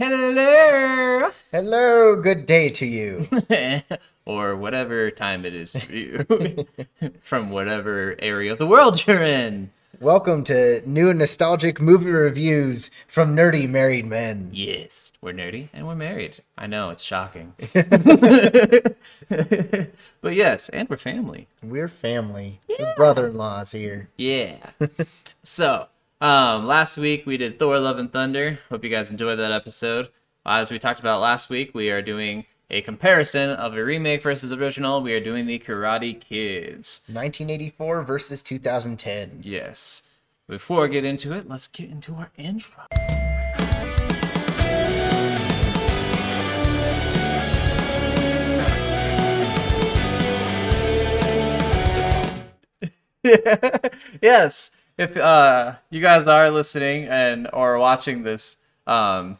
Hello. Hello, good day to you. or whatever time it is for you. From whatever area of the world you're in. Welcome to new nostalgic movie reviews from nerdy married men. Yes, we're nerdy and we're married. I know, it's shocking. but yes, and we're family. We're family. The brother-in-law's here. Yeah. so, um, last week we did Thor: Love and Thunder. Hope you guys enjoyed that episode. As we talked about last week, we are doing a comparison of a remake versus original. We are doing the Karate Kids. 1984 versus 2010. Yes. Before I get into it, let's get into our intro. yes. If uh, you guys are listening and or watching this, um,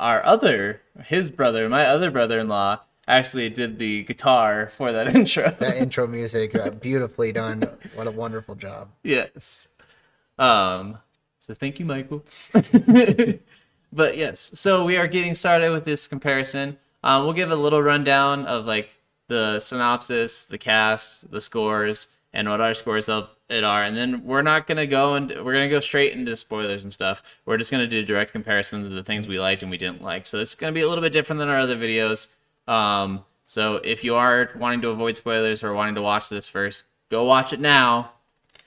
our other his brother, my other brother-in-law, actually did the guitar for that intro. That intro music, uh, beautifully done. What a wonderful job. yes. Um. So thank you, Michael. but yes, so we are getting started with this comparison. Um, we'll give a little rundown of like the synopsis, the cast, the scores, and what our scores of it are, and then we're not gonna go and we're gonna go straight into spoilers and stuff. We're just gonna do direct comparisons of the things we liked and we didn't like. So it's gonna be a little bit different than our other videos. Um, so if you are wanting to avoid spoilers or wanting to watch this first, go watch it now.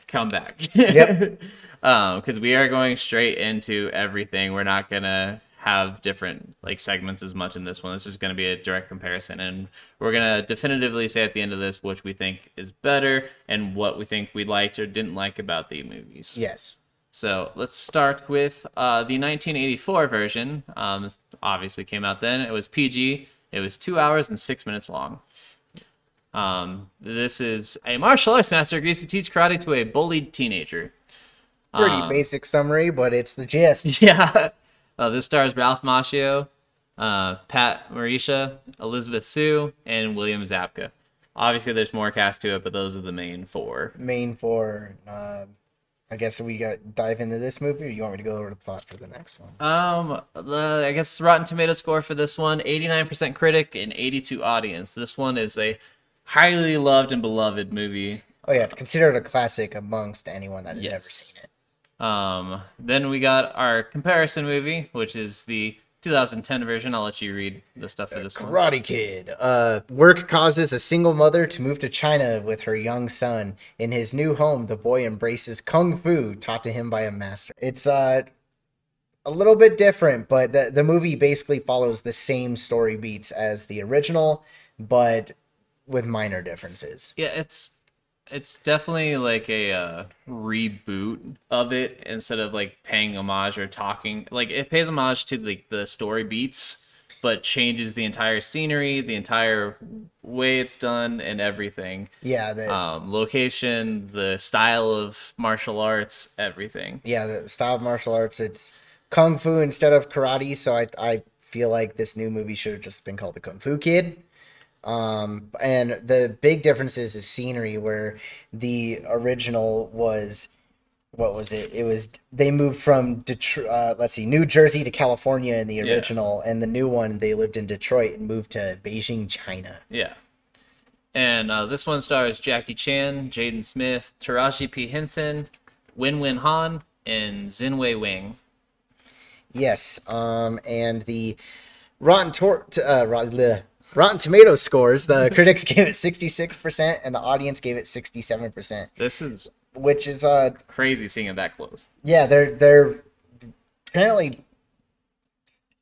Come back. Yep. um, because we are going straight into everything. We're not gonna have different like segments as much in this one. It's just gonna be a direct comparison, and we're gonna definitively say at the end of this which we think is better and what we think we liked or didn't like about the movies. Yes. So let's start with uh, the 1984 version. Um, obviously came out then. It was PG. It was two hours and six minutes long. Um, this is a martial arts master agrees to teach karate to a bullied teenager. Pretty Um, basic summary, but it's the gist. Yeah. Uh, this stars Ralph Macchio, uh, Pat Morita, Elisabeth Shue, and William Zabka. Obviously, there's more cast to it, but those are the main four. Main four. uh, I guess we got dive into this movie, or you want me to go over the plot for the next one? Um, the, I guess Rotten Tomato score for this one: 89% critic and 82 audience. This one is a highly loved and beloved movie. Oh yeah, it's considered a classic amongst anyone that has ever seen it. Um, then we got our comparison movie, which is the 2010 version. I'll let you read the stuff for this one. Karate Kid. Uh, work causes a single mother to move to China with her young son. In his new home, the boy embraces kung fu taught to him by a master. It's uh, a little bit different, but the, the movie basically follows the same story beats as the original, but with minor differences. Yeah, it's it's definitely like a uh, reboot of it instead of like paying homage or talking. Like it pays homage to like the story beats, but changes the entire scenery, the entire way it's done, and everything. Yeah, the Um, location, the style of martial arts, everything. yeah the style of martial arts. It's kung fu instead of karate. So I I feel like this new movie should have just been called the Kung Fu Kid. Um, and the big difference is the scenery, where the original was, what was it? It was they moved from Detroit. Uh, let's see, New Jersey to California in the Yeah. original, and the new one they lived in Detroit and moved to Beijing, China. Yeah. And uh, this one stars Jackie Chan, Jaden Smith, Taraji P. Henson, Wenwen Han, and Zhenwei Wang. Yes. Um, and the Rotten Tor- uh. Rotten Tomatoes scores, the critics gave it sixty six percent, and the audience gave it sixty seven percent, This is which is uh crazy seeing it that close. yeah they're they're apparently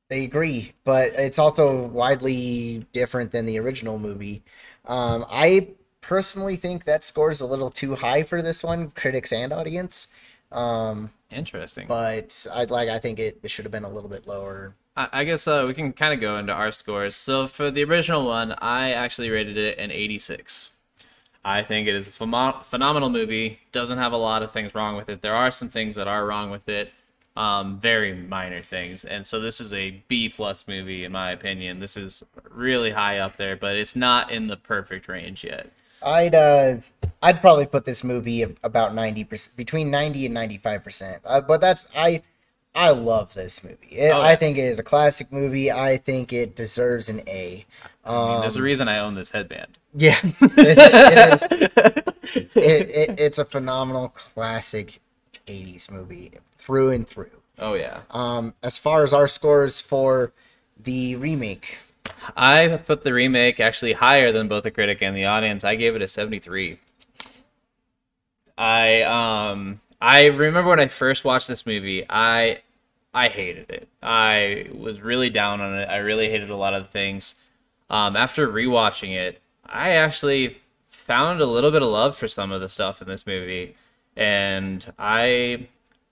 they agree but it's also widely different than the original movie um i personally think that scores a little too high for this one critics and audience um Interesting. but i like i think it, it should have been a little bit lower I, guess uh, we can kind of go into our scores. So for the original one, I actually rated it an 86. I think it is a phenom- phenomenal movie. Doesn't have a lot of things wrong with it. There are some things that are wrong with it, um, very minor things. And so this is a B plus movie in my opinion. This is really high up there, but it's not in the perfect range yet. I'd uh, I'd probably put this movie about ninety percent, between ninety and ninety five percent. Uh, but that's I, I love this movie. It, Oh, I think it is a classic movie. I think it deserves an A. I mean, there's a Um, reason I own this headband. Yeah, it, it is. It, it's a phenomenal classic '80s movie through and through. Oh yeah. Um, as far as our scores for the remake, I put the remake actually higher than both the critic and the audience. I gave it a 73. I um I remember when I first watched this movie, I I hated it. I was really down on it. I really hated a lot of things. Um, after rewatching it, I actually found a little bit of love for some of the stuff in this movie, and I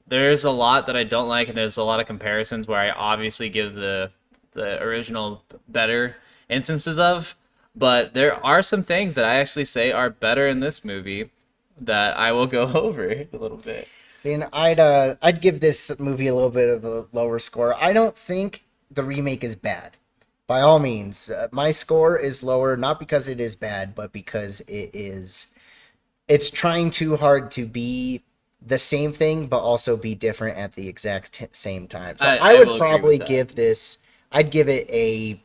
there's a lot that I don't like, and there's a lot of comparisons where I obviously give the the original better instances of, but there are some things that I actually say are better in this movie that I will go over a little bit. Then I'd uh, I'd give this movie a little bit of a lower score. I don't think the remake is bad. By all means, uh, my score is lower not because it is bad, but because it is it's trying too hard to be the same thing but also be different at the exact t- same time. So I- I, I would probably give this I'd give it a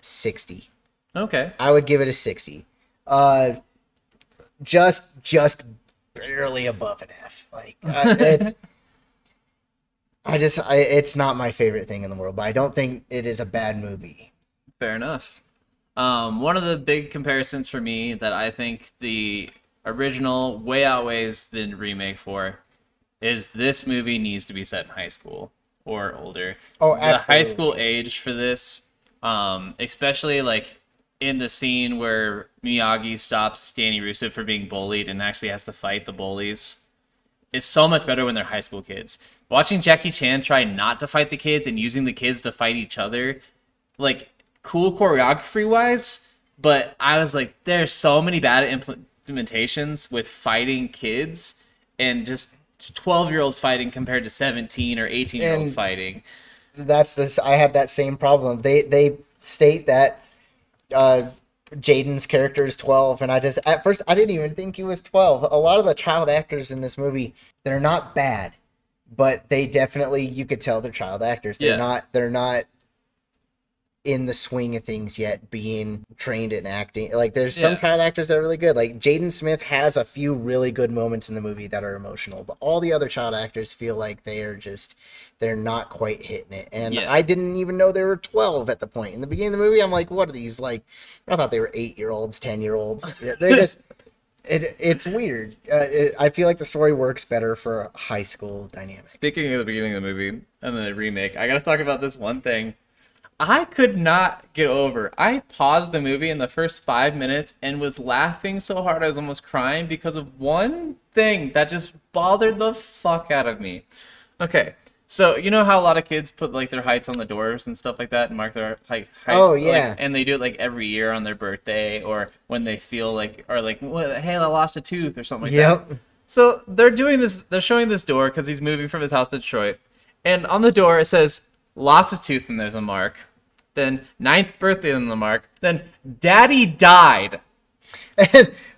60. Okay. I would give it a 60. Uh just just barely above an F. Like uh, it's I just I it's not my favorite thing in the world, but I don't think it is a bad movie. Fair enough. Um, one of the big comparisons for me that I think the original way outweighs the remake for is this movie needs to be set in high school or older. Oh, absolutely. The high school age for this, um, especially like in the scene where Miyagi stops Danny Russo for being bullied and actually has to fight the bullies, is so much better when they're high school kids. Watching Jackie Chan try not to fight the kids and using the kids to fight each other, like cool choreography wise, but I was like, there's so many bad implementations with fighting kids and just 12 year olds fighting compared to 17 or 18 year olds fighting. That's this I had that same problem. They they state that uh Jaden's character is 12 and I just at first I didn't even think he was 12. A lot of the child actors in this movie, they're not bad, but they definitely you could tell they're child actors. They're Yeah. not they're not in the swing of things yet being trained in acting. Like there's some child actors that are really good. Like Jaden Smith has a few really good moments in the movie that are emotional, but all the other child actors feel like they are just they're not quite hitting it. And Yeah. I didn't even know they were 12 at the point. In the beginning of the movie, I'm like, what are these like I thought they were 8-year-olds, 10-year-olds. They're just it it's weird. Uh, it, I feel like the story works better for a high school dynamic. Speaking of the beginning of the movie and the remake, I gotta talk about this one thing. I could not get over. I paused the movie in the first five minutes and was laughing so hard I was almost crying because of one thing that just bothered the fuck out of me. Okay, so you know how a lot of kids put like their heights on the doors and stuff like that and mark their like heights. Oh, like- yeah. and they do it like every year on their birthday or when they feel like or like "Well, hey I lost a tooth or something like that. Yep. So they're doing this. They're showing this door because he's moving from his house to Detroit, and on the door it says "lost a tooth" and there's a mark. Then ninth birthday and the mark. Then Daddy died.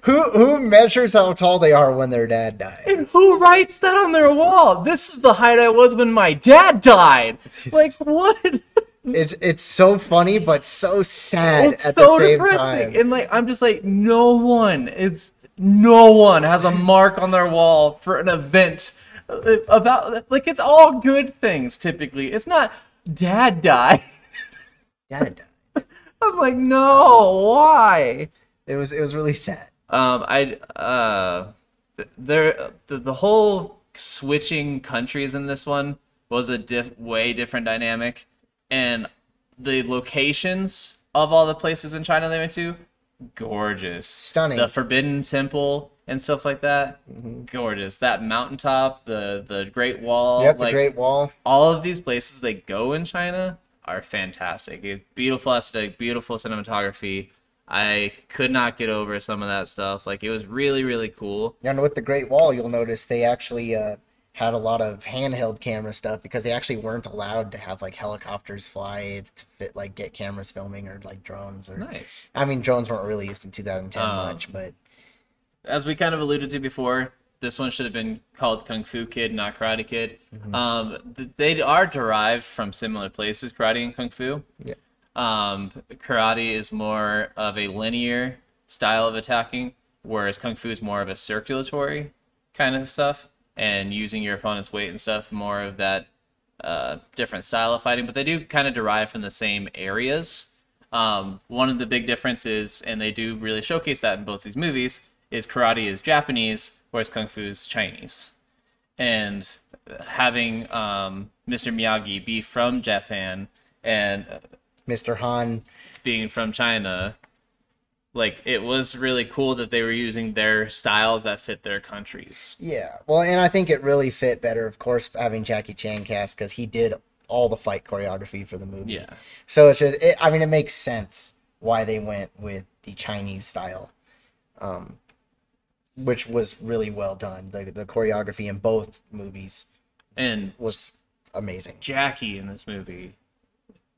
who who measures how tall they are when their dad dies? And who writes that on their wall? This is the height I was when my dad died. Like what? It's it's so funny but so sad it's at so the same depressing. time. And like I'm just like no one is no one has a mark on their wall for an event uh, about like it's all good things typically. It's not dad died. Dad died. I'm like no, why? It was it was really sad. Um, I uh, there the, the whole switching countries in this one was a diff- way different dynamic, and the locations of all the places in China they went to, gorgeous, Stunning. The Forbidden Temple and stuff like that, Mm-hmm. gorgeous. That mountaintop, the the Great Wall, yep, the like Great Wall. all of these places they go in China are fantastic. Beautiful aesthetic, beautiful cinematography. I could not get over some of that stuff. Like it was really, really cool. And with the Great Wall, you'll notice they actually uh, had a lot of handheld camera stuff because they actually weren't allowed to have like helicopters fly to fit, like get cameras filming or like drones or. Nice. I mean, drones weren't really used in 2010 Um, much, but As we kind of alluded to before, this one should have been called Kung Fu Kid, not Karate Kid. Um, they are derived from similar places, karate and kung fu. Yeah. Um, karate is more of a linear style of attacking, whereas kung fu is more of a circulatory kind of stuff, and using your opponent's weight and stuff, more of that uh, different style of fighting. But they do kind of derive from the same areas. Um, one of the big differences, and they do really showcase that in both these movies, is karate is Japanese, whereas kung fu is Chinese. And having um, Mr. Miyagi be from Japan and Mr. Han. being from China, like it was really cool that they were using their styles that fit their countries. Yeah. Well, and I think it really fit better, of course, having Jackie Chan cast because he did all the fight choreography for the movie. Yeah. So it's just, it, I mean, it makes sense why they went with the Chinese style, um, which was really well done. The the choreography in both movies And was amazing. Jackie in this movie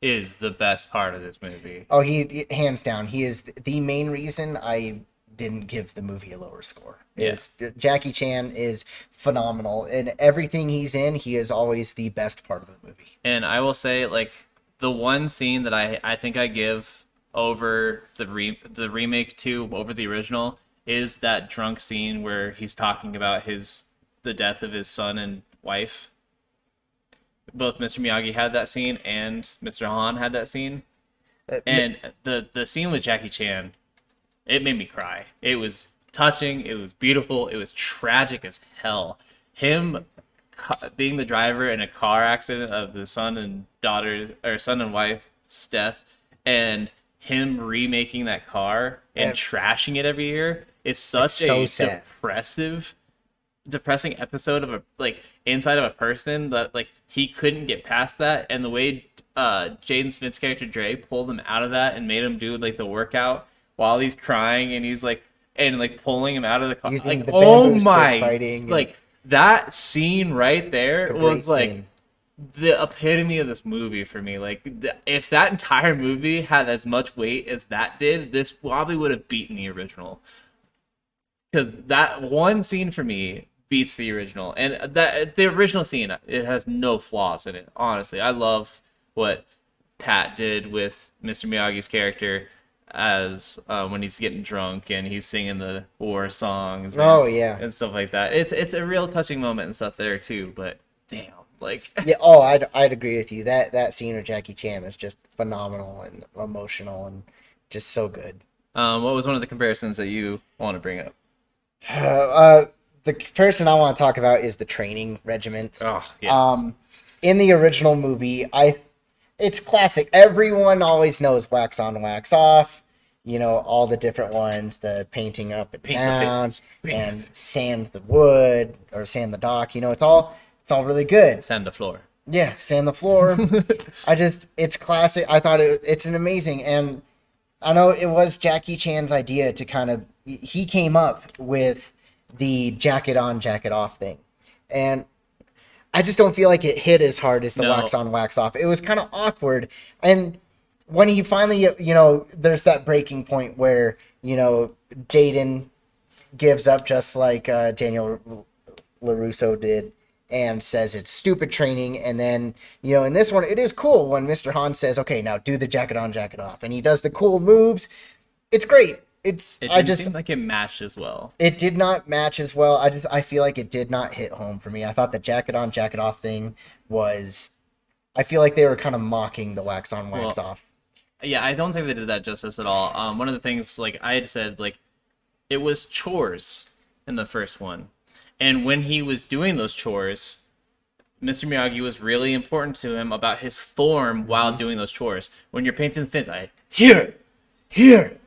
is the best part of this movie. Oh, he hands down, he is the main reason I didn't give the movie a lower score. Is Jackie Chan is phenomenal in everything he's in. He is always the best part of the movie. And I will say, like, the one scene that I I think I give over the re- the remake to over the original is that drunk scene where he's talking about his the death of his son and wife. Both Mr. Miyagi had that scene and Mr. Han had that scene. Uh, And the the scene with Jackie Chan, it made me cry. It was touching. It was beautiful. It was tragic as hell. Him ca- being the driver in a car accident of the son and daughter's or son and wife's death, and him remaking that car and Yeah. trashing it every year. It's such so a depressive depressing episode of a like inside of a person that like he couldn't get past that. And the way uh Jaden Smith's character Dre pulled him out of that and made him do like the workout while he's crying and he's like and like pulling him out of the car like the oh my fighting and- like that scene right there It's a great was like scene. the epitome of this movie for me. Like the, if that entire movie had as much weight as that did this probably would have beaten the original because that one scene for me beats the original and that the original scene it has no flaws in it honestly i love what pat did with mr miyagi's character as uh, when he's getting drunk and he's singing the war songs and, Oh, yeah. and stuff like that it's it's a real touching moment and stuff there too but damn like Yeah. Oh, I'd I'd agree with you. That that scene with Jackie Chan is just phenomenal and emotional and just so good. um what was one of the comparisons that you want to bring up Uh, the person I want to talk about is the training regiments. oh yes Um, in the original movie, I it's classic. Everyone always knows wax on, wax off. You know all the different ones, the painting up and Paint down, and sand the wood or sand the dock. You know, it's all it's all really good. sand the floor Yeah, sand the floor. I just it's classic. I thought it, it's an amazing and I know it was Jackie Chan's idea to kind of he came up with the jacket on jacket off thing. And I just don't feel like it hit as hard as the No. wax on wax off. It was kind of awkward and when he finally you know there's that breaking point where you know Jaden gives up just like uh, Daniel LaRusso did and says it's stupid training. And then, you know, in this one, it is cool when Mr. Han says, okay, now do the jacket on, jacket off. And he does the cool moves. It's great. It's, it I just, seem like it matched as well it did not match as well. I just, I feel like it did not hit home for me. I thought the jacket on, jacket off thing was, I feel like they were kind of mocking the wax on, wax Well, off. Yeah, I don't think they did that justice at all. Um, one of the things, like I had said, like it was chores in the first one, and when he was doing those chores, Mr. Miyagi was really important to him about his form while mm-hmm. doing those chores. When you're painting the fence, I here, here,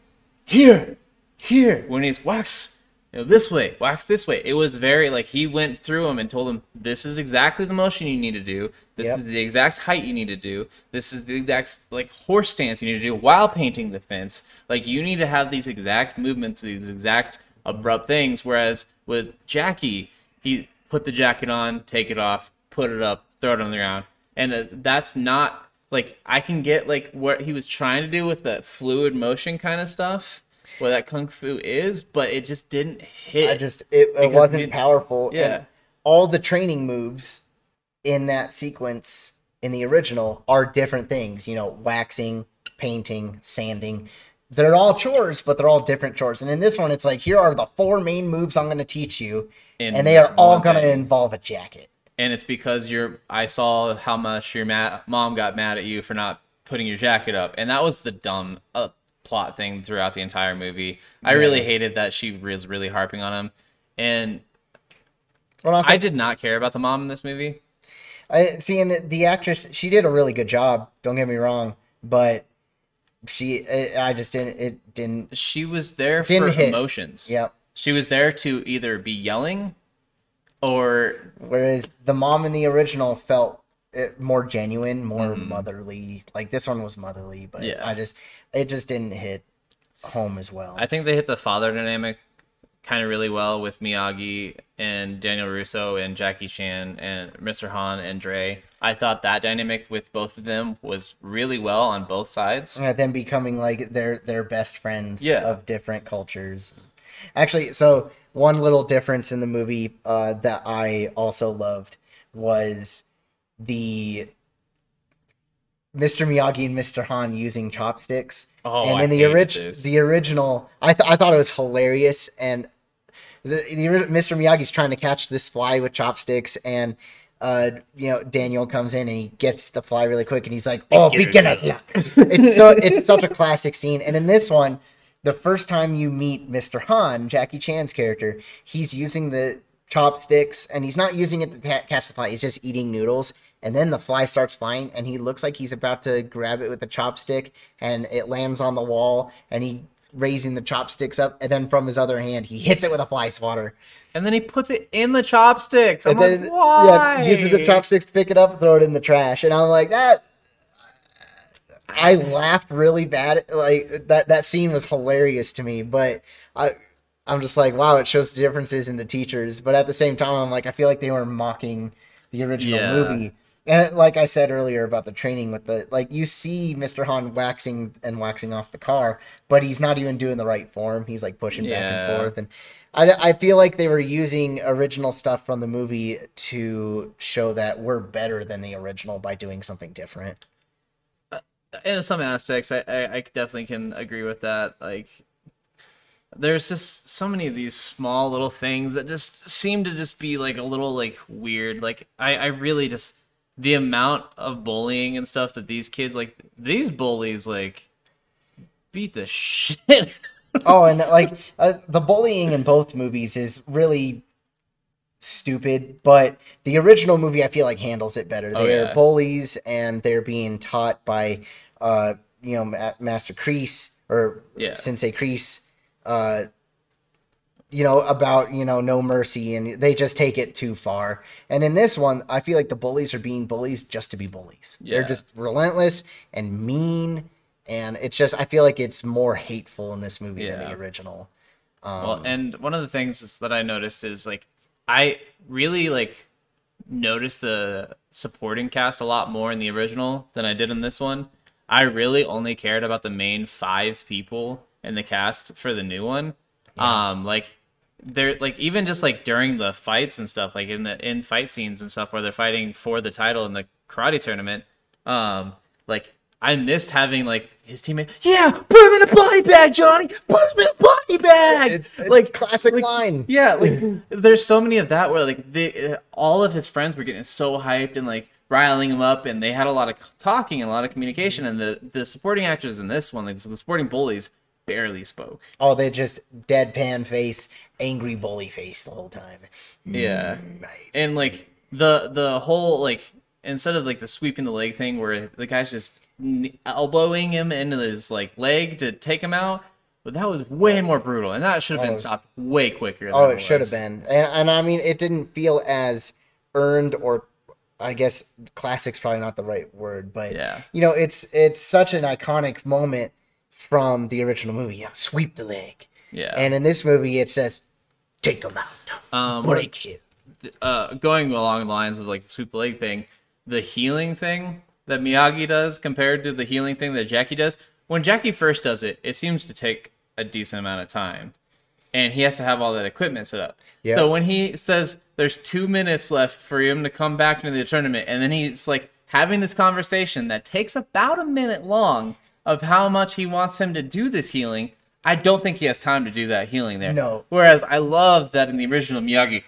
here, here. When he's wax, you know, this way, wax this way. It was very like he went through them and told him this is exactly the motion you need to do. This Yep. is the exact height you need to do. This is the exact like horse stance you need to do while painting the fence. Like you need to have these exact movements, these exact abrupt things. Whereas with Jackie, he put the jacket on, take it off, put it up, throw it on the ground, and that's not like I can get like what he was trying to do with the fluid motion kind of stuff. where that kung fu is, but it just didn't hit. I just it, it wasn't we- powerful. Yeah. And all the training moves in that sequence in the original are different things. You know, waxing, painting, sanding. They're all chores, but they're all different chores. And in this one, it's like here are the four main moves I'm going to teach you, In and they are all going to involve a jacket. and it's because you're. I saw how much your ma- mom got mad at you for not putting your jacket up, and that was the dumb uh, plot thing throughout the entire movie. I really hated that she was really harping on him, and Well, I, I did not care about the mom in this movie. I see, and the, the actress, she did a really good job. Don't get me wrong, but she, I I just didn't. It didn't. She was there Didn't for hit. emotions. Yep. She was there to either be yelling or Whereas the mom in the original felt it more genuine, more mm-hmm. motherly. Like this one was motherly, but Yeah. I just it just didn't hit home as well. I think they hit the father dynamic kind of really well with Miyagi and Daniel Russo and Jackie Chan and Mr. Han and Dre. I thought that dynamic with both of them was really well on both sides. And them becoming like their their best friends Yeah. of different cultures. Actually, so one little difference in the movie uh, that I also loved was the Mr. Miyagi and Mr. Han using chopsticks. Oh, and I in the hated orig- this. the original, I th- I thought it was hilarious. And the, the Mr. Miyagi's trying to catch this fly with chopsticks, and uh, you know Daniel comes in and he gets the fly really quick, and he's like, "Oh, Beginner's luck." it's so it's such a classic scene. And in this one, the first time you meet Mr. Han, Jackie Chan's character, he's using the chopsticks, and he's not using it to ca- catch the fly. He's just eating noodles. And then the fly starts flying, and he looks like he's about to grab it with a chopstick, and it lands on the wall, and he raising the chopsticks up, and then from his other hand, he hits it with a fly swatter. And then he puts it in the chopsticks. I'm And then, like, why? yeah, uses the chopsticks to pick it up, throw it in the trash, and I'm like that. I laughed really bad. Like that that scene was hilarious to me, but I I'm just like, wow, it shows the differences in the teachers. But at the same time, I'm like, I feel like they were mocking the original Yeah. movie. And like I said earlier about the training with the like, you see Mr. Han waxing and waxing off the car, but he's not even doing the right form. He's like pushing back and forth, and I, I feel like they were using original stuff from the movie to show that we're better than the original by doing something different. Uh, in some aspects, I, I, I definitely can agree with that. Like, there's just so many of these small little things that just seem to just be like a little like weird. Like, I, I really just the amount of bullying and stuff that these kids like these bullies like beat the shit. oh, and like uh, the bullying in both movies is really stupid, but the original movie I feel like handles it better. Oh, They're yeah. bullies and they're being taught by uh you know Ma- Master Kreese or Yeah. Sensei Kreese uh you know about you know no mercy and they just take it too far. And in this one, I feel like the bullies are being bullies just to be bullies. yeah. They're just relentless and mean and it's just I feel like it's more hateful in this movie than the original. Um, Well, and one of the things that I noticed is like I really like noticed the supporting cast a lot more in the original than I did in this one. I really only cared about the main five people in the cast for the new one. Um, like they're like even just like during the fights and stuff, like in the in fight scenes and stuff where they're fighting for the title in the karate tournament. Um, like I missed having like his teammate. Yeah, put him in a body bag, Johnny. Put him in a body bag. It's, it's like classic line. yeah, like there's so many of that where like they, uh, all of his friends were getting so hyped and like riling him up, and they had a lot of talking and a lot of communication, and the the supporting actors in this one, like the supporting bullies, barely spoke. Oh, they just deadpan face, angry bully face the whole time. Yeah, mm, Right. and like the the whole like instead of like the sweeping the leg thing where the guy's just elbowing him into his like leg to take him out. But that was way more brutal, and that should have been was- stopped way quicker. than Oh, it should have been. And, and I mean, it didn't feel as earned or I guess classic's probably not the right word, but Yeah. you know, it's it's such an iconic moment from the original movie. Yeah, sweep the leg. Yeah, And in this movie, it says, "Take him out, um, break him." uh, going along the lines of like the sweep the leg thing, the healing thing that Miyagi does compared to the healing thing that Jackie does. When Jackie first does it, it seems to take a decent amount of time, and he has to have all that equipment set up. So when he says there's two minutes left for him to come back into the tournament, and then he's like having this conversation that takes about a minute long of how much he wants him to do this healing. I don't think he has time to do that healing there. No. Whereas I love that in the original Miyagi.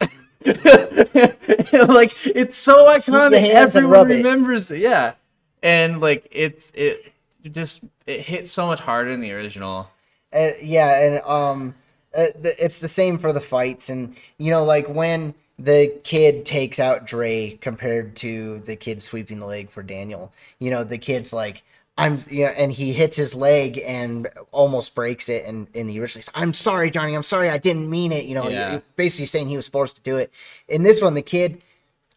like it's so iconic. Everyone rub it. remembers it. Yeah, and like it's it just it hits so much harder in the original. Uh, yeah, and um, uh, it's the same for the fights, and you know, like when the kid takes out Dre compared to the kid sweeping the leg for Daniel. You know, the kid's like, I'm, yeah, and he hits his leg and almost breaks it. And in the original, I'm sorry, Johnny, I'm sorry, I didn't mean it. You know, Yeah. basically saying he was forced to do it. In this one, the kid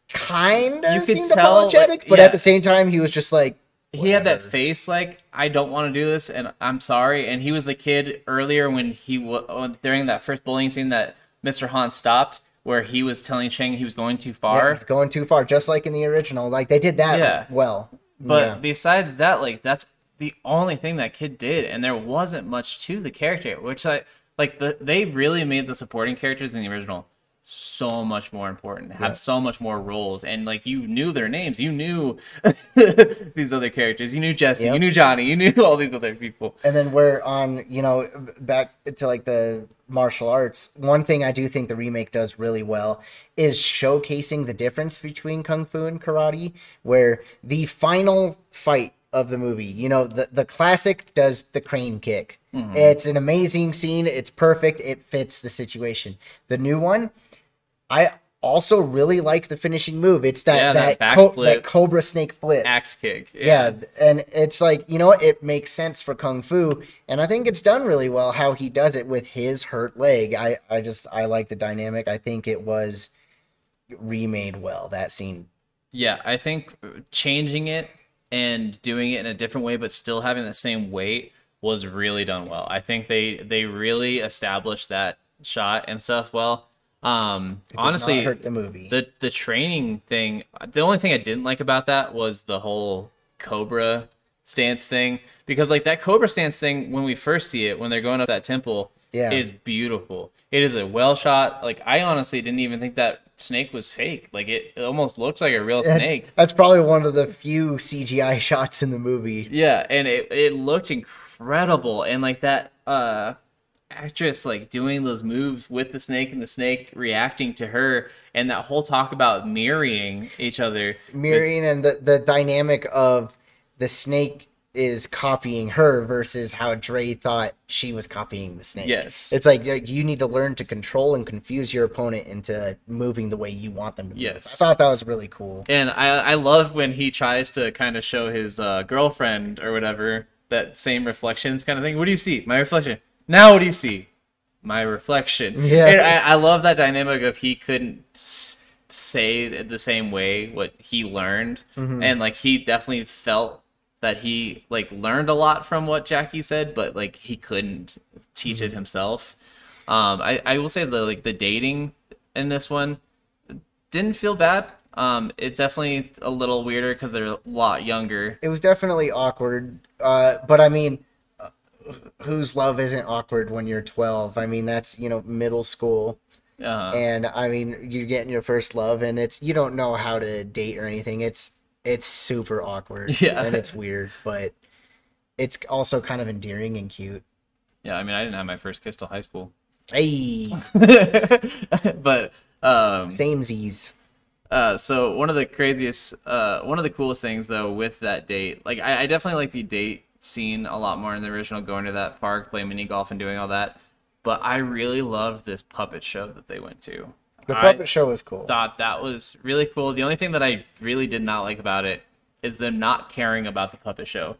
kind of could seemed tell, like, apologetic, but yeah. at the same time, he was just like, He had that face like I don't want to do this and I'm sorry. And he was the kid earlier when he was uh, during that first bullying scene that Mr. Han stopped, where he was telling Chang he was going too yeah, far. it's going too far, just like in the original. Like they did that Yeah. well. But Yeah. besides that, like that's the only thing that kid did, and there wasn't much to the character, which I like. The they really made the supporting characters in the original so much more important, have Yeah. so much more roles, and like you knew their names, you knew these other characters, you knew Jesse, you knew Johnny, you knew all these other people. and then we're on you know back to like the martial arts. One thing i do think the remake does really well is showcasing the difference between kung fu and karate where the final fight of the movie you know the, the classic does the crane kick. Mm-hmm. It's an amazing scene. It's perfect. It fits the situation. The new one i also really like the finishing move it's that Yeah, that that, co- backflip. that cobra snake flip Axe kick, yeah. and it's like you know what it makes sense for kung fu and i think it's done really well how he does it with his hurt leg i i just i like the dynamic i think it was remade well that scene Yeah, I think changing it and doing it in a different way, but still having the same weight was really done well. I think they they really established that shot and stuff well. Um, honestly, hurt the movie the the training thing. The only thing I didn't like about that was the whole Cobra stance thing because like that Cobra stance thing when we first see it when they're going up that temple Yeah. is beautiful. It is a well shot. Like I honestly didn't even think that snake was fake. Like it, it almost looks like a real that's, snake. that's probably one of the few cgi shots in the movie Yeah, and it it looked incredible, and like that uh actress like doing those moves with the snake and the snake reacting to her, and that whole talk about mirroring each other. mirroring and the, the dynamic of the snake is copying her versus how Dre thought she was copying the snake. Yes. It's like you need to learn to control and confuse your opponent into moving the way you want them to move. Yes. I thought that was really cool. And I I love when he tries to kind of show his uh, girlfriend or whatever that same reflections kind of thing. What do you see? My reflection. Now what do you see? My reflection. Yeah. I, I love that dynamic of he couldn't say the same way what he learned, Mm-hmm. and like he definitely felt that he like learned a lot from what Jackie said, but like he couldn't teach Mm-hmm. it himself. Um, I I will say the like the dating in this one didn't feel bad. Um, it's definitely a little weirder because they're a lot younger. It was definitely awkward, uh, but I mean, whose love isn't awkward when you're 12? I mean, that's you know middle school. Uh, and I mean you're getting your first love and it's you don't know how to date or anything. It's it's super awkward. Yeah. And it's weird, but it's also kind of endearing and cute. yeah, I mean, I didn't have my first kiss till high school, Hey, but um, same Z's. Uh, so one of the craziest, uh, one of the coolest things though with that date, like I, I definitely like the date scene a lot more in the original, going to that park, playing mini golf, and doing all that. But I really loved this puppet show that they went to. The I puppet show was cool. thought that was really cool. The only thing that I really did not like about it is them not caring about the puppet show.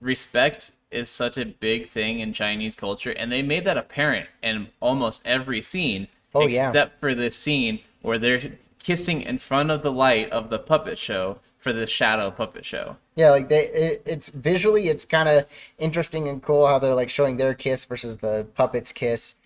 Respect is such a big thing in Chinese culture, and they made that apparent in almost every scene, Oh, yeah. except for this scene where they're kissing in front of the light of the puppet show for the shadow puppet show. Yeah, like they it, it's visually it's kind of interesting and cool how they're like showing their kiss versus the puppets kiss.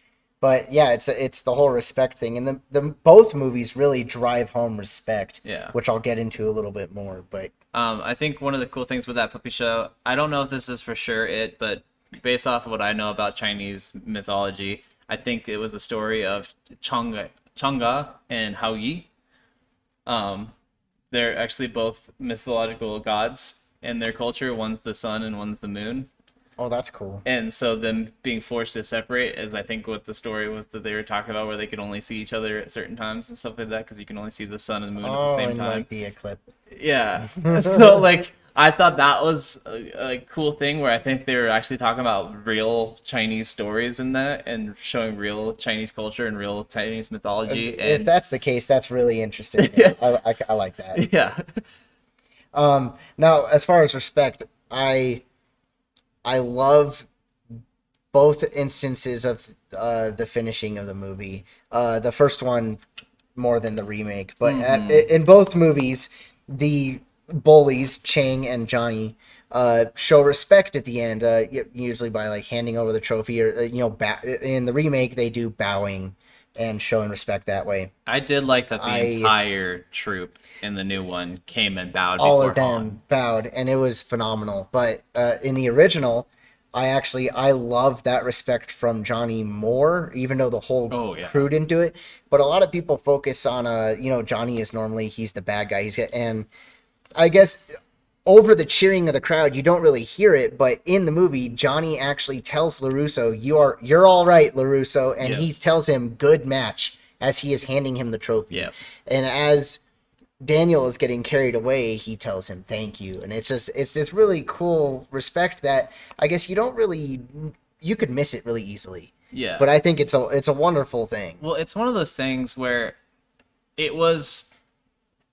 But yeah, it's it's the whole respect thing, and the the both movies really drive home respect. Yeah. which I'll get into a little bit more. But Um, I think one of the cool things with that puppy show, I don't know if this is for sure it, but based off of what I know about Chinese mythology, I think it was a story of Chang'e, Chang'e and Hou Yi. Um, they're actually both mythological gods in their culture. One's the sun and one's the moon. Oh, that's cool. And so them being forced to separate is, I think, what the story was that they were talking about, where they could only see each other at certain times and stuff like that, because you can only see the sun and the moon at Oh, the same and time. like the eclipse. Yeah. so like I thought that was a, a cool thing where I think they were actually talking about real Chinese stories in that and showing real Chinese culture and real Chinese mythology. If And that's the case, that's really interesting. Yeah. I, I, I like that. yeah, Um, now, as far as respect, I I love both instances of uh, the finishing of the movie. Uh, the first one more than the remake, but Mm-hmm. at, in both movies, the bullies Chang and Johnny uh, show respect at the end. Uh, usually by like handing over the trophy, or uh, you know, in the remake they do bowing and showing respect that way. I did like that the I- entire troop in the new one came and bowed all before of them Han. bowed and it was phenomenal but uh, in the original i actually i love that respect from johnny more even though the whole Oh, yeah. crew didn't do it but a lot of people focus on uh you know johnny is normally he's the bad guy he's and i guess over the cheering of the crowd you don't really hear it but in the movie johnny actually tells larusso you are you're all right larusso and Yeah. he tells him good match as he is handing him the trophy Yeah. and as Daniel is getting carried away, he tells him thank you, and it's just it's this really cool respect that I guess you don't really you could miss it really easily, Yeah. but I think it's a it's a wonderful thing. Well, it's one of those things where it was,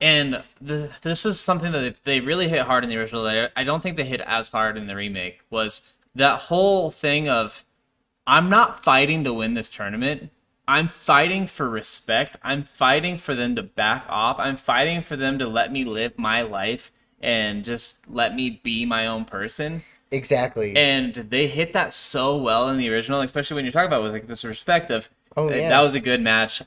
and the, this is something that they really hit hard in the original. that I don't think they hit as hard in the remake. Was that whole thing of, I'm not fighting to win this tournament. I'm fighting for respect. I'm fighting for them to back off. I'm fighting for them to let me live my life and just let me be my own person Exactly. and they hit that so well in the original, especially when you're talking about with like this respect of Oh, uh, yeah. that was a good match.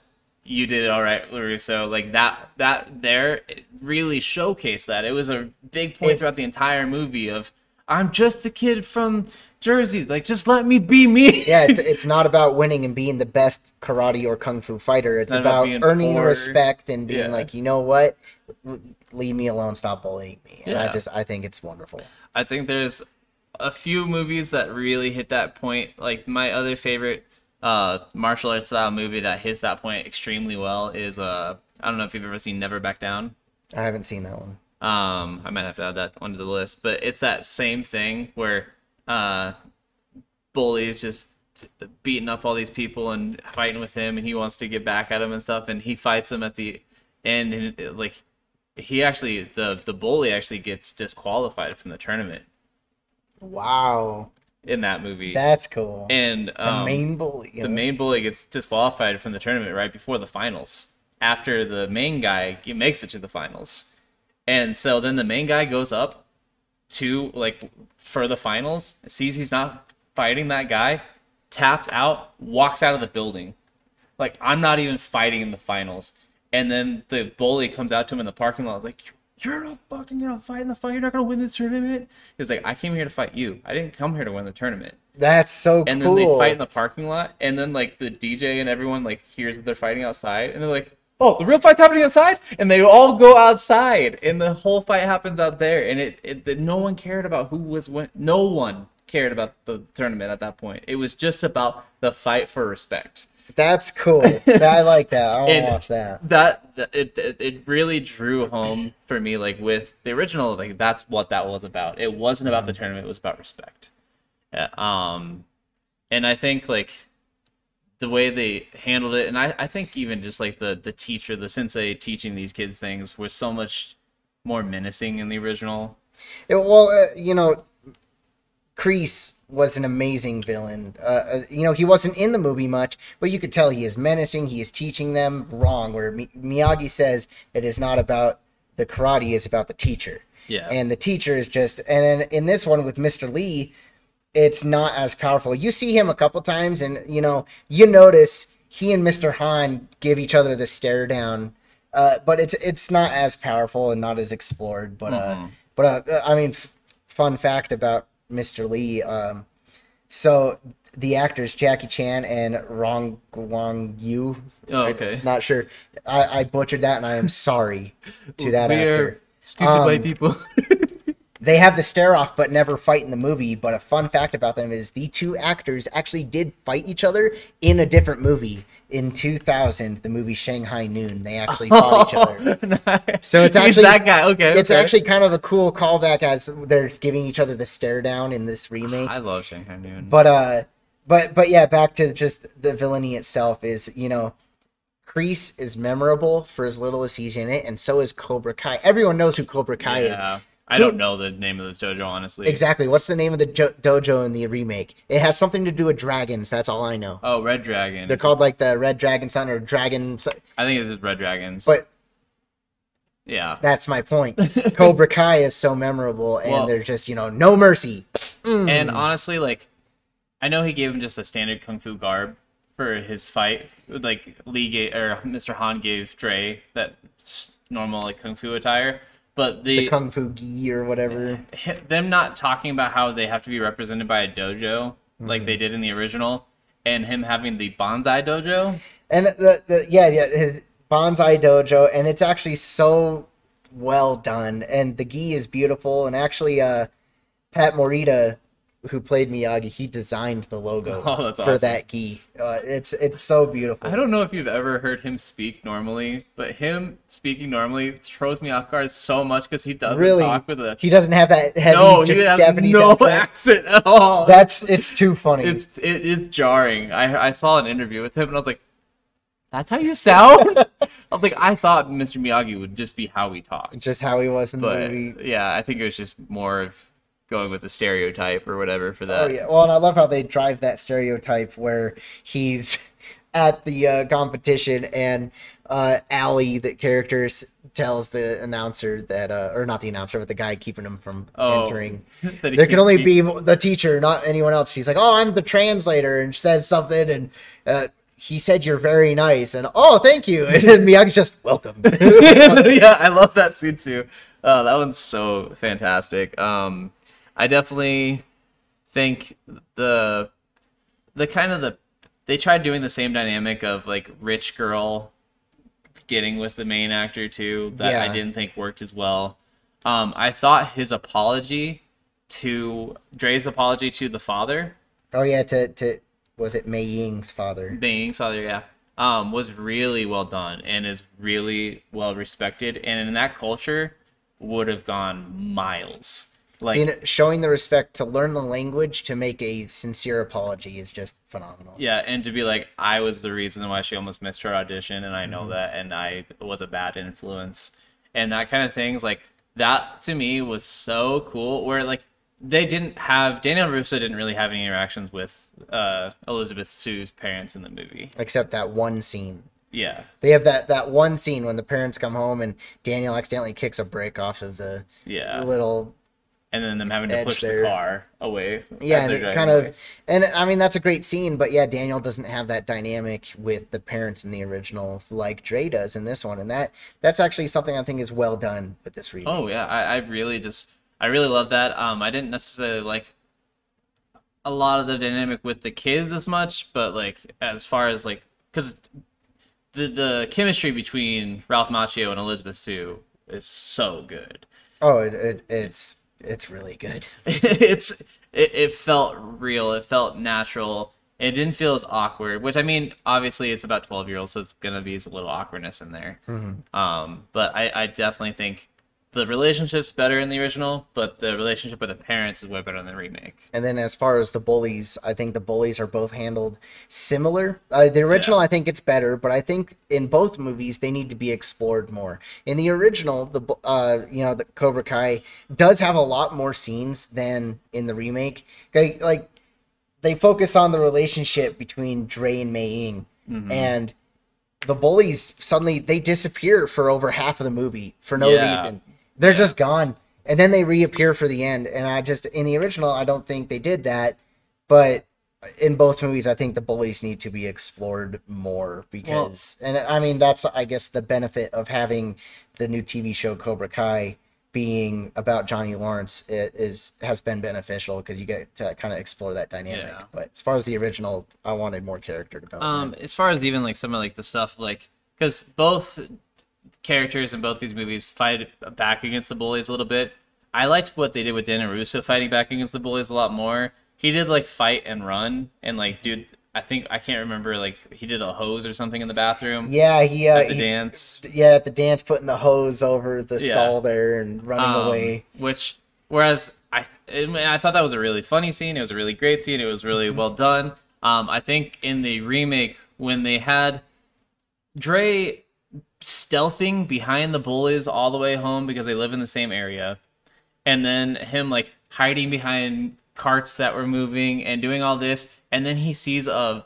You did it all right, Larusso. Like that that there it really showcased that. It was a big point It's- throughout the entire movie of I'm just a kid from Jersey. Like just let me be me. yeah, it's it's not about winning and being the best karate or kung fu fighter. It's, not about about, earning poor. respect and being Yeah. like, you know what, leave me alone, stop bullying me. And I just I think it's wonderful. I think there's a few movies that really hit that point. Like my other favorite uh, martial arts style movie that hits that point extremely well is uh, I don't know if you've ever seen Never Back Down. I haven't seen that one. Um, I might have to add that onto the list, but it's that same thing where uh, bullies just beating up all these people and fighting with him, and he wants to get back at him and stuff, and he fights him at the end, and it, like he actually the the bully actually gets disqualified from the tournament Wow, in that movie, that's cool. and the um, main bully. the main bully gets disqualified from the tournament right before the finals after the main guy makes it to the finals and so then the main guy goes up to like for the finals sees he's not fighting that guy taps out walks out of the building like i'm not even fighting in the finals and then the bully comes out to him in the parking lot like you're not fucking gonna fight in the fight. You're not gonna win this tournament. He's like i came here to fight you. I didn't come here to win the tournament. That's so and cool. And then they fight in the parking lot and then like the dj and everyone like hears that they're fighting outside and they're like oh the real fight's happening outside? And they all go outside and the whole fight happens out there and it, it, it no one cared about who was win no one cared about the tournament at that point. It was just about the fight for respect That's cool. I like that. I want to watch that. that it, it really drew home for me like with the original like that's what that was about it wasn't about the tournament it was about respect Yeah, um and i think like the way they handled it and i i think even just like the the teacher the sensei teaching these kids things was so much more menacing in the original It- well, uh, you know, Kreese was an amazing villain. Uh, uh, you know, he wasn't in the movie much, but you could tell he is menacing. He is teaching them wrong. Where Mi- Miyagi says it is not about the karate; it's about the teacher. yeah And the teacher is just, and in, in this one with Mr. Lee, it's not as powerful. You see him a couple times, and you know, you notice he and Mr. Han give each other the stare down, uh, but it's it's not as powerful and not as explored. But uh, but uh, I mean, f- fun fact about Mr. Lee, um, so the actors Jackie Chan and Rong Guang Yu. Oh, I- okay. not sure. I, I butchered that, and I am sorry to that we actor. are stupid Um, white people. They have the stare off, but never fight in the movie. But a fun fact about them is the two actors actually did fight each other in a different movie in 2000, the movie Shanghai Noon. They actually fought each other. Nice. So it's He's actually- that guy. Okay, It's okay. actually kind of a cool callback as they're giving each other the stare down in this remake. I love Shanghai Noon. But uh, but but yeah, back to just the villainy itself is you know, Kreese is memorable for as little as he's in it, and so is Cobra Kai. Everyone knows who Cobra Kai is. I don't know the name of this dojo honestly. Exactly. What's the name of the jo- dojo in the remake? It has something to do with dragons. That's all I know. Oh, Red Dragon. They're called like the Red Dragon Sun or Dragon. Sun- I think it's Red Dragons. But yeah, that's my point. Cobra Kai is so memorable, and Well- they're just you know no mercy. Mm. and honestly, like, I know he gave him just a standard kung fu garb for his fight. Like Lee gave, or Mr. Han gave Dre that normal like kung fu attire. But The the, kung fu gi or whatever. them not talking about how they have to be represented by a dojo like Mm-hmm. they did in the original, and him having the bonsai dojo. And the, the yeah yeah his bonsai dojo, and it's actually so well done, and the gi is beautiful, and actually uh, Pat Morita. Who played Miyagi? He designed the logo Oh, that's for awesome. that gi. Uh, it's it's so beautiful. I don't know if you've ever heard him speak normally, but him speaking normally throws me off guard so much because he doesn't really, talk with a he doesn't have that heavy no, Japanese no accent. accent at all. That's it's too funny. it's it is jarring. I I saw an interview with him and I was like, "That's how you sound." I'm like, I thought Mr. Miyagi would just be how he talked, just how he was in the movie. yeah, I think it was just more of going with the stereotype or whatever for that. Oh yeah. Well, and I love how they drive that stereotype where he's at the uh, competition and uh, Allie, the character, tells the announcer that, uh, or not the announcer, but the guy keeping him from Oh, entering. There can only speak. be the teacher, not anyone else. She's like, "Oh, I'm the translator," and says something, and uh, he said, "You're very nice," and "Oh, thank you," and then Miyagi's just welcome. yeah, I love that scene too. Uh, that one's so fantastic. Um, I definitely think the the kind of the they tried doing the same dynamic of like rich girl getting with the main actor too that Yeah. I didn't think worked as well. Um, I thought his apology to Dre's apology to the father oh yeah, to to was it Mei Ying's father? being father, yeah, um, was really well done and is really well respected, and in that culture would have gone miles. Like, know, showing the respect to learn the language to make a sincere apology is just phenomenal. yeah, and to be like, I was the reason why she almost missed her audition, and I Mm-hmm. know that, and I was a bad influence, and that kind of things. Like that to me was so cool. Where like they didn't have Daniel LaRusso didn't really have any interactions with uh, Elisabeth Shue's parents in the movie. Except that one scene. Yeah, They have that that one scene when the parents come home and Daniel accidentally kicks a brick off of the yeah. little and then them having to push there. the car away. yeah, and it kind away. of and I mean that's a great scene, but yeah, Daniel doesn't have that dynamic with the parents in the original like Dre does in this one, and that that's actually something I think is well done with this remake. Oh yeah, I, I really just I really love that. Um, I didn't necessarily like a lot of the dynamic with the kids as much, but like as far as like because the the chemistry between Ralph Macchio and Elisabeth Shue is so good. Oh, it, it, it's it's really good. it's it, it felt real. It felt natural. It didn't feel as awkward. Which I mean, obviously, it's about twelve year olds, so it's gonna be a little awkwardness in there. Um, but I, I definitely think the relationship's better in the original, but the relationship with the parents is way better in the remake. And then as far as the bullies, I think the bullies are both handled similar. Uh, the original, I think it's better, but I think in both movies they need to be explored more. In the original, the uh, you know the Cobra Kai does have a lot more scenes than in the remake. Like, like they focus on the relationship between Dre and Mei Ying, and the bullies suddenly they disappear for over half of the movie for no Yeah. reason. They're just gone, and then they reappear for the end. And I just in the original, I don't think they did that, but in both movies, I think the bullies need to be explored more because, and I mean that's I guess the benefit of having the new TV show Cobra Kai being about Johnny Lawrence it is has been beneficial because you get to kind of explore that dynamic. Yeah. But as far as the original, I wanted more character development. Um, as far as even like some of like the stuff like because both characters in both these movies fight back against the bullies a little bit. I liked what they did with Daniel LaRusso fighting back against the bullies a lot more. He did like fight and run and like dude. I think I can't remember like he did a hose or something in the bathroom yeah, he, uh, at the he- dance. yeah at the dance putting the hose over the Yeah. stall there and running Um, away. Which, whereas I, I, mean, I thought that was a really funny scene. It was a really great scene. It was really well done. Um, I think in the remake when they had Dre stealthing behind the bullies all the way home because they live in the same area, and then him like hiding behind carts that were moving and doing all this, and then he sees a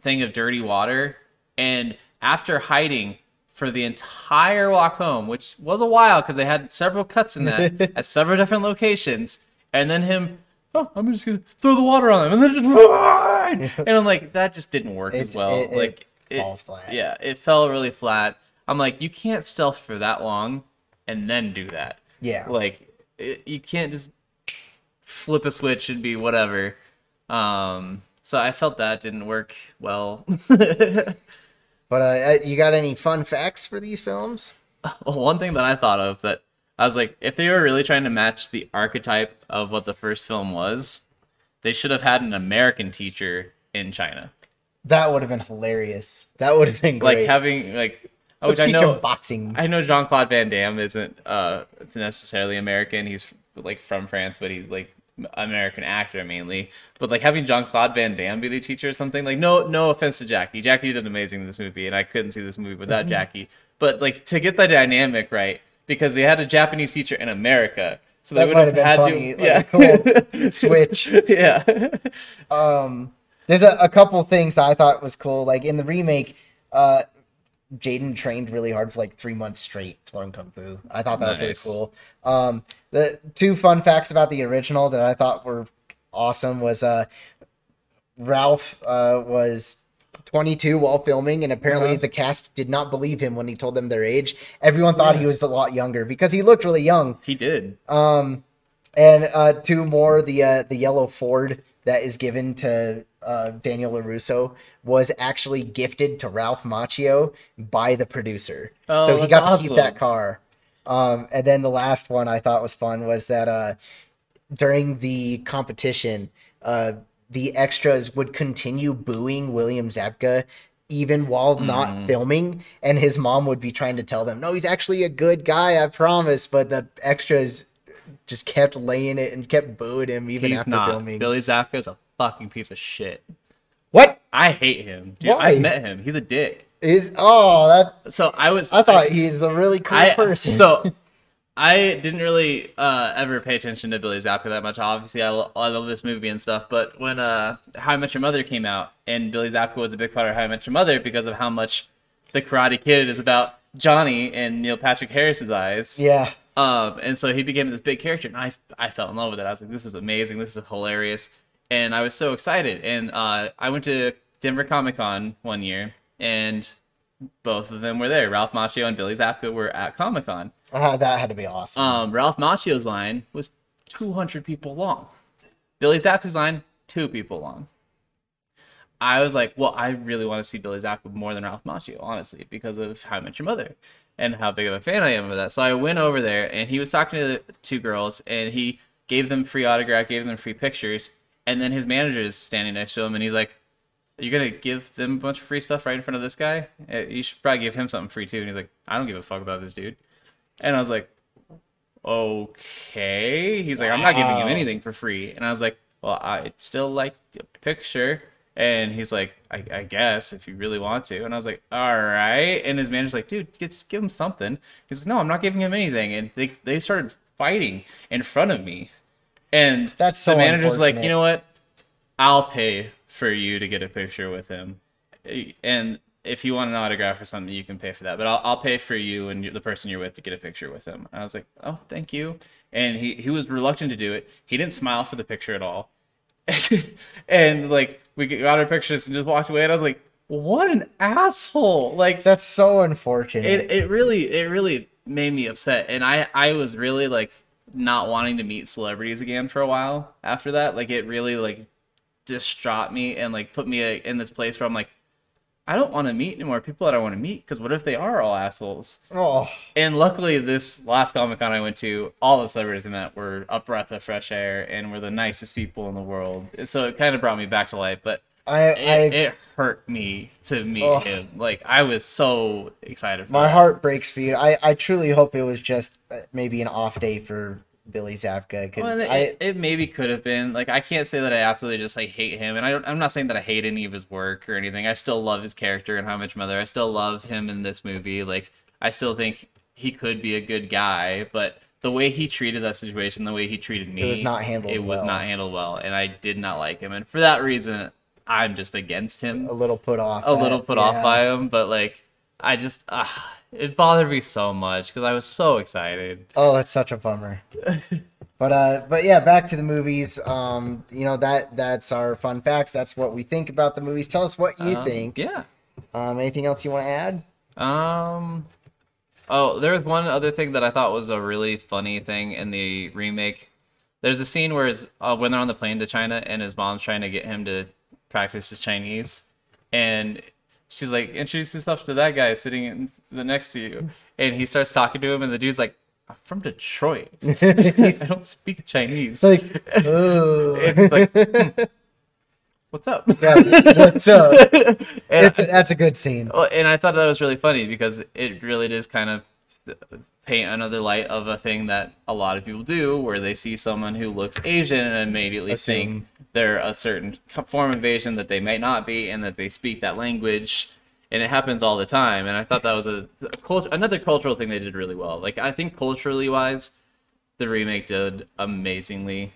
thing of dirty water, and after hiding for the entire walk home, which was a while because they had several cuts in that at several different locations, and then him, oh, I'm just gonna throw the water on them, and then just run, and I'm like, that just didn't work It's- as well. it- it like falls flat. Yeah, it fell really flat. I'm like, you can't stealth for that long and then do that. Yeah. Like, it, you can't just flip a switch and be whatever. Um, so I felt that didn't work well. But uh, you got any fun facts for these films? Well, one thing that I thought of that I was like, if they were really trying to match the archetype of what the first film was, they should have had an American teacher in China, That would have been hilarious. That would have been great. like having like. Let's Which I know, him boxing. I know Jean Claude Van Damme isn't uh it's necessarily American. He's like from France, but he's like American actor mainly. But like having Jean Claude Van Damme be the teacher or something like no no offense to Jackie. Jackie did amazing in this movie, and I couldn't see this movie without Mm-hmm. Jackie. But like to get the dynamic right, because they had a Japanese teacher in America, so they That would have have had funny. to Like, yeah cool switch. yeah Um, there's a, a couple things that I thought was cool. Like in the remake, uh, Jaden trained really hard for like three months straight to learn kung fu. I thought that Nice. was really cool. Um, the two fun facts about the original that I thought were awesome was uh, Ralph uh, was 22 while filming, and apparently Uh-huh. the cast did not believe him when he told them their age. Everyone thought he was a lot younger because he looked really young. he did Um, and uh, two more. The uh, the yellow Ford that is given to uh, Daniel Larusso was actually gifted to Ralph Macchio by the producer, Oh, so he got to keep that car. Um, and then the last one I thought was fun was that uh, during the competition, uh, the extras would continue booing William Zabka even while Mm-hmm. not filming, and his mom would be trying to tell them, "No, he's actually a good guy, I promise." But the extras just kept laying it and kept booing him even he's after not filming. Billy Zabka is a fucking piece of shit. What I hate him. Dude, Why? I met him. He's a dick. is? Oh, that So I was. I thought he's a really cool I, person. So I didn't really uh, ever pay attention to Billy Zabka that much. Obviously, I, lo- I love this movie and stuff. But when uh, How I Met Your Mother came out, and Billy Zabka was a big part of How I Met Your Mother because of how much The Karate Kid is about Johnny and Neil Patrick Harris's eyes. yeah, Um, and so he became this big character, and I, I fell in love with it. I was like, this is amazing. This is hilarious. And I was so excited. And uh, I went to Denver Comic Con one year, and both of them were there. Ralph Macchio and Billy Zabka were at Comic Con. uh, that had to be awesome. Um, Ralph Macchio's line was 200 people long. Billy Zabka's line, two people long. I was like, well, I really want to see Billy Zabka more than Ralph Macchio, honestly, because of How I Met Your Mother and how big of a fan I am of that. So I went over there, and he was talking to the two girls, and he gave them free autograph, gave them free pictures, and then his manager is standing next to him, and he's like, you're gonna give them a bunch of free stuff right in front of this guy? Eh, You should probably give him something free too. And he's like, I don't give a fuck about this dude. And I was like, okay. He's like, I'm not giving him anything for free. And I was like, well, I'd still like a picture. And he's like, I, I guess if you really want to. And I was like, all right. And his manager's like, dude, just give him something. He's like, no, I'm not giving him anything. And they, they started fighting in front of me. And That's so the manager's like, you know what? I'll pay for you to get a picture with him. And if you want an autograph or something, you can pay for that. But I'll, I'll pay for you and the person you're with to get a picture with him. And I was like, oh, thank you. And he, he was reluctant to do it. He didn't smile for the picture at all. and like we got our pictures and just walked away. And I was like, what an asshole! Like That's so unfortunate. it, it really it really made me upset, and I I was really like not wanting to meet celebrities again for a while after that. Like it really like distraught me and like put me in this place where I'm like, I don't want to meet anymore people that I want to meet because what if they are all assholes? Oh, And luckily, this last Comic Con I went to, all the celebrities I met were a breath of fresh air and were the nicest people in the world. So it kind of brought me back to life, but I, it, I it hurt me to meet Oh. him. Like I was so excited. For my that. heart breaks for you. I, I truly hope it was just uh, maybe an off day for Billy Zabka because Well, it, it maybe could have been like I can't say that I absolutely just like hate him, and I don't, I'm not saying that I hate any of his work or anything. I still love his character in How Much Mother. I still love him in this movie. Like I still think he could be a good guy, but the way he treated that situation, the way he treated me, it was not handled It was well. not handled well, and I did not like him, and for that reason, I'm just against him a little put off. a little put yeah. off by him, but like I just uh, it bothered me so much because I was so excited. Oh, that's such a bummer. but uh, but yeah, back to the movies. Um, you know that that's our fun facts. That's what we think about the movies. Tell us what you Um, think. Yeah. Um, anything else you want to add? Um. Oh, there was one other thing that I thought was a really funny thing in the remake. There's a scene where his, uh, when they're on the plane to China and his mom's trying to get him to practice his Chinese, and she's like, "Introduce yourself to that guy sitting in the next to you," and he starts talking to him, and the dude's like, "I'm from Detroit. I don't speak Chinese." It's like, oh, he's like, "Hmm, "What's up?" yeah, what's up? And It's a, that's a good scene. And I thought that was really funny because it really does kind of paint another light of a thing that a lot of people do, where they see someone who looks Asian and immediately think they're a certain form of Asian that they might not be, and that they speak that language, and it happens all the time. And I thought that was a, a cult- another cultural thing they did really well. Like I think culturally wise, the remake did amazingly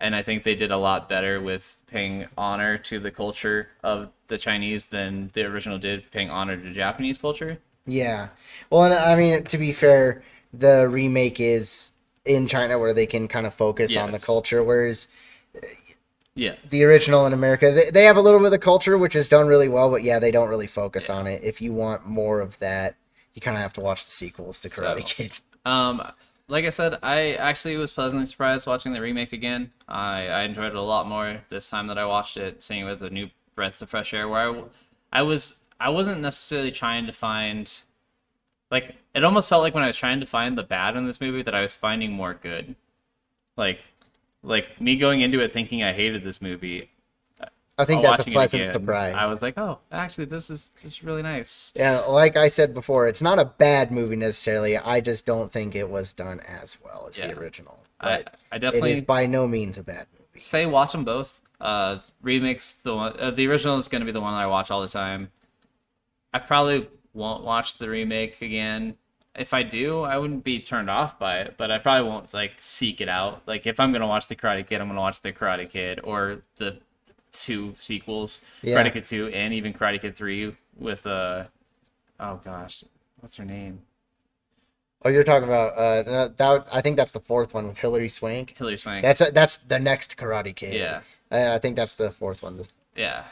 and I think they did a lot better with paying honor to the culture of the Chinese than the original did paying honor to Japanese culture. Yeah. Well, and I mean, to be fair, the remake is in China where they can kind of focus on the culture, whereas Yeah, the original in America, they, they have a little bit of the culture, which is done really well, but yeah, they don't really focus on it. If you want more of that, you kind of have to watch the sequels to Karate So- Kid. Um, like I said, I actually was pleasantly surprised watching the remake again. I, I enjoyed it a lot more this time that I watched it, seeing it with a new breath of fresh air. Where I, I was I wasn't necessarily trying to find, like it almost felt like when I was trying to find the bad in this movie that I was finding more good. Like, like me going into it thinking I hated this movie. I think that's a pleasant again, surprise. I was like, oh, actually, this is just really nice. Yeah, like I said before, it's not a bad movie necessarily. I just don't think it was done as well as Yeah. the original. I, But I it definitely it is by no means a bad movie. say watch them both. Uh, remakes the one, uh, the original is going to be the one that I watch all the time. I probably won't watch the remake again. If I do, I wouldn't be turned off by it, but I probably won't like seek it out. Like if I'm gonna watch the Karate Kid, I'm gonna watch the Karate Kid or the two sequels, Yeah. Karate Kid Two and even Karate Kid Three with uh, oh gosh, what's her name? Oh, you're talking about uh that? I think that's the fourth one with Hilary Swank. Hilary Swank. That's that's the next Karate Kid. yeah. I, I think that's the fourth one. Yeah.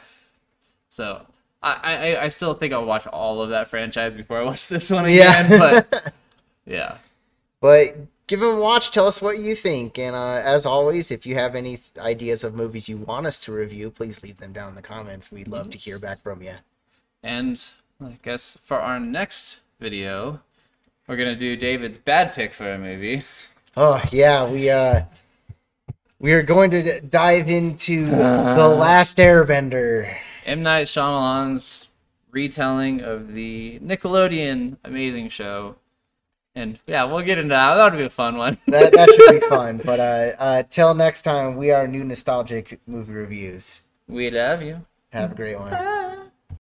So I, I I still think I'll watch all of that franchise before I watch this one Yeah. again. but yeah. But give them a watch. Tell us what you think. And uh, as always, if you have any th- ideas of movies you want us to review, please leave them down in the comments. We'd love to hear back from you. And I guess for our next video, we're gonna do David's bad pick for a movie. Oh yeah, we uh we are going to dive into the Last Airbender. M Night Shyamalan's retelling of the Nickelodeon amazing show. And yeah, we'll get into that. That'll be a fun one. That that should be fun. But uh, uh, till next time, we are new nostalgic movie reviews. we love you. Have a great one.